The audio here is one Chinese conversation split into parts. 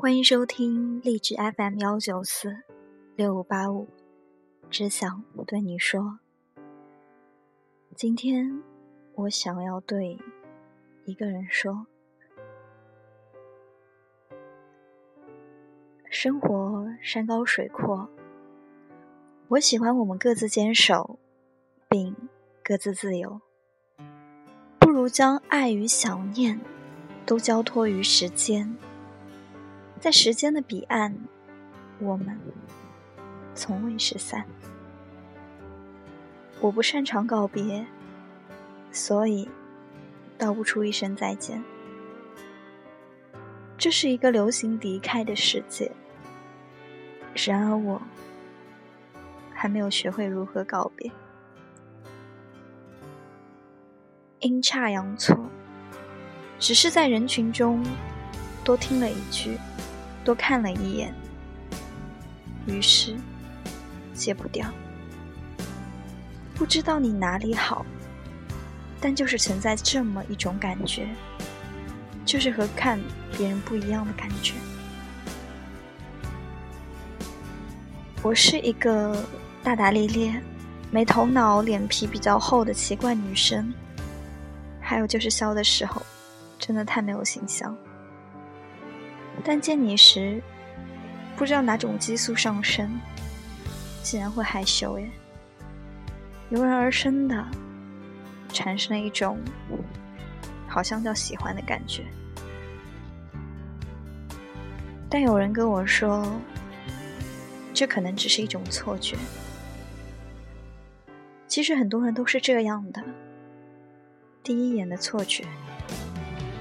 欢迎收听励志 FM 幺九四六五八五，只想对你说，今天我想要对一个人说，生活山高水阔，我喜欢我们各自坚守，并各自自由，不如将爱与想念都交托于时间。在时间的彼岸，我们从未失散。我不擅长告别，所以道不出一声再见。这是一个流行离开的世界，然而我还没有学会如何告别。阴差阳错，只是在人群中多听了一句。多看了一眼，于是戒不掉。不知道你哪里好，但就是存在这么一种感觉，就是和看别人不一样的感觉。我是一个大大咧咧、没头脑、脸皮比较厚的奇怪女生，还有就是笑的时候，真的太没有形象。但见你时，不知道哪种激素上升，竟然会害羞耶！油然而生的，产生了一种好像叫喜欢的感觉。但有人跟我说，这可能只是一种错觉。其实很多人都是这样的，第一眼的错觉，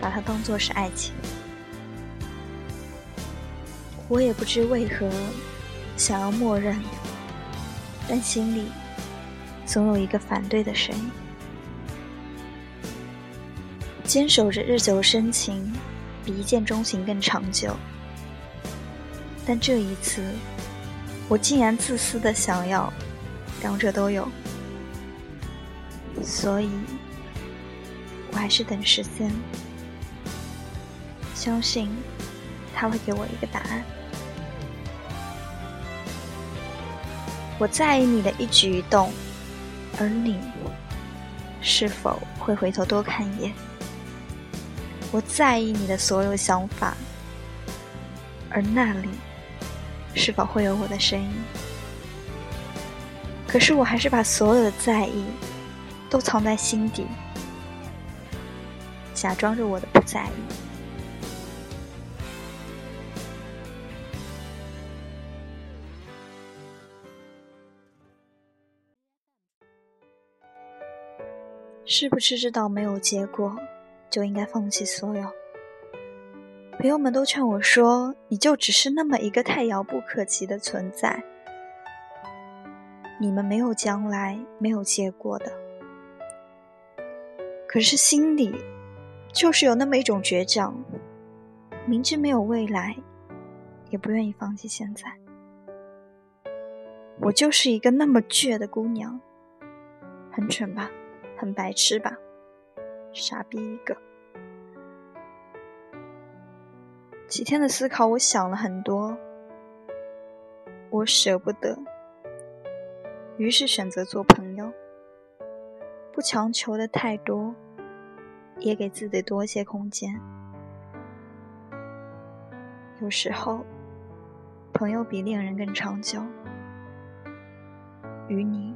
把它当做是爱情。我也不知为何想要默认，但心里总有一个反对的声音。坚守着日久生情，比一见钟情更长久。但这一次，我竟然自私的想要两者都有，所以我还是等时间，相信他会给我一个答案。我在意你的一举一动，而你是否会回头多看一眼？我在意你的所有想法，而那里是否会有我的身影？可是我还是把所有的在意都藏在心底，假装着我的不在意。是不是知道没有结果就应该放弃所有？朋友们都劝我说：“你就只是那么一个太遥不可及的存在，你们没有将来，没有结果的。”可是心里就是有那么一种倔强，明知没有未来，也不愿意放弃现在。我就是一个那么倔的姑娘，很蠢吧？很白痴吧，傻逼一个。几天的思考，我想了很多，我舍不得，于是选择做朋友，不强求的太多，也给自己多些空间。有时候，朋友比恋人更长久，与你，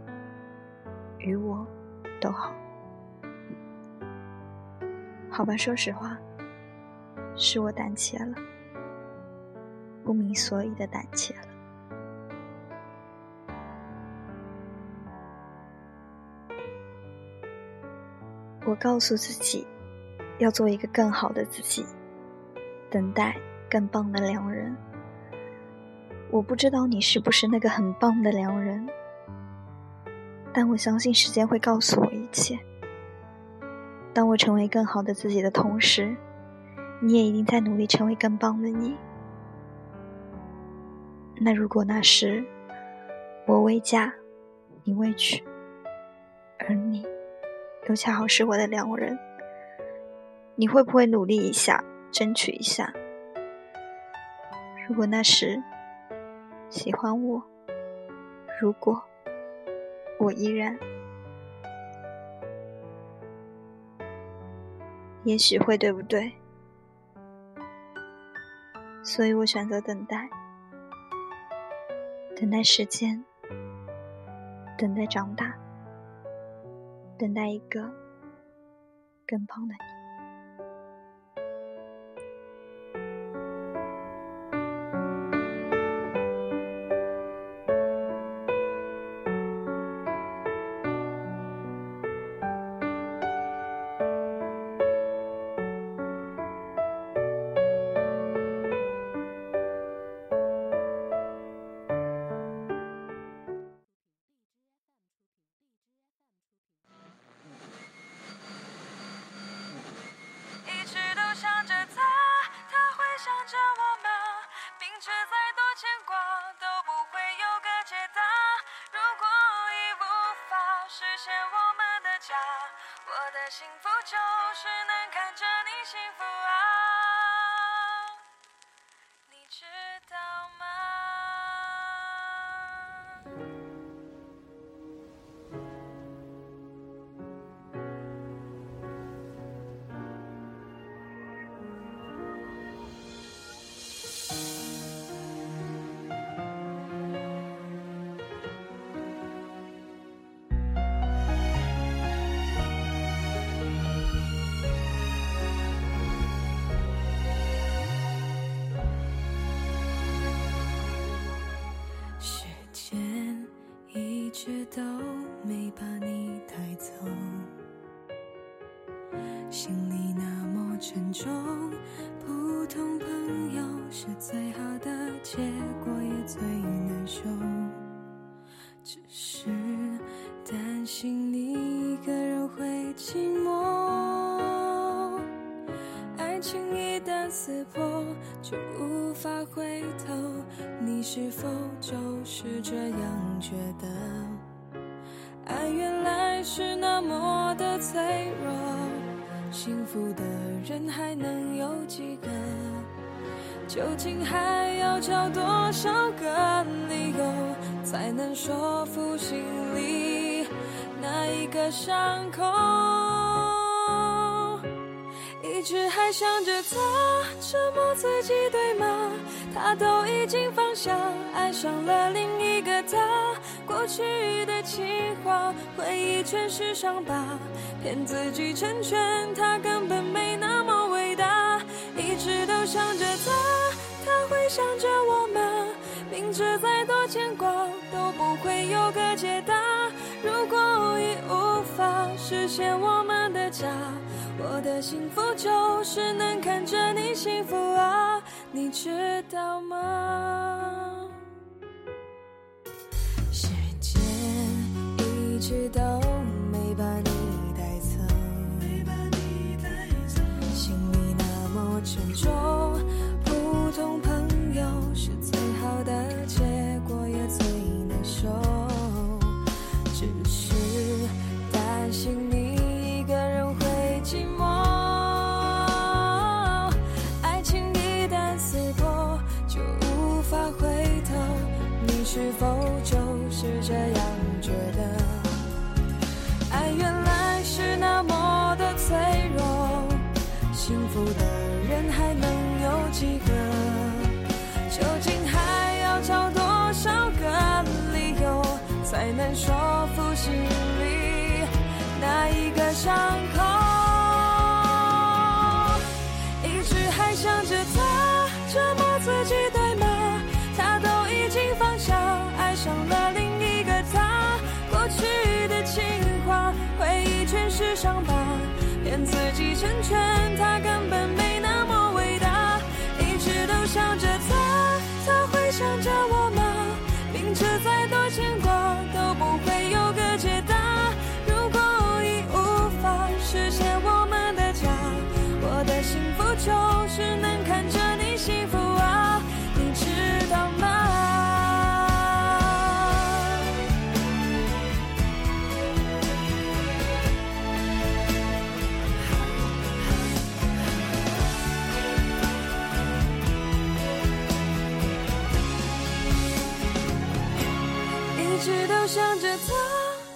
与我。都好，好吧。说实话，是我胆怯了，不明所以的胆怯了。我告诉自己，要做一个更好的自己，等待更棒的良人。我不知道你是不是那个很棒的良人。但我相信时间会告诉我一切。当我成为更好的自己的同时，你也一定在努力成为更棒的你。那如果那时我未嫁，你未娶，而你又恰好是我的良人，你会不会努力一下，争取一下？如果那时喜欢我，如果我依然，也许会对不对？所以我选择等待，等待时间，等待长大，等待一个更棒的你。却再多牵挂都只是担心你一个人会寂寞。爱情一旦撕破，就无法回头。你是否就是这样觉得？爱原来是那么的脆弱，幸福的人还能有几个？究竟还要找多少个理由，才能说服心里那一个伤口？一直还想着他，折磨自己对吗？他都已经放下，爱上了另一个他。过去的情话，回忆全是伤疤，骗自己成全他，根本没那么伟大。一直都想着他，他会想着我吗？明知再多牵挂都不会有个解答。如果已无法实现我们的家，我的幸福就是能看着你幸福啊，你知道吗？时间一直都没把你带走，心里那么沉重。几个？究竟还要找多少个理由，才能说服心里那一个伤口？一直还想着他，折磨自己对吗？他都已经放下，爱上了另一个他。过去的情话，回忆全是伤疤。骗自己成全想着他，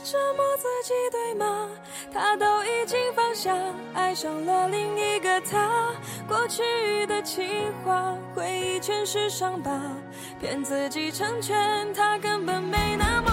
折磨自己，对吗？他都已经放下，爱上了另一个他。过去的情话，回忆全是伤疤，骗自己成全他，根本没那么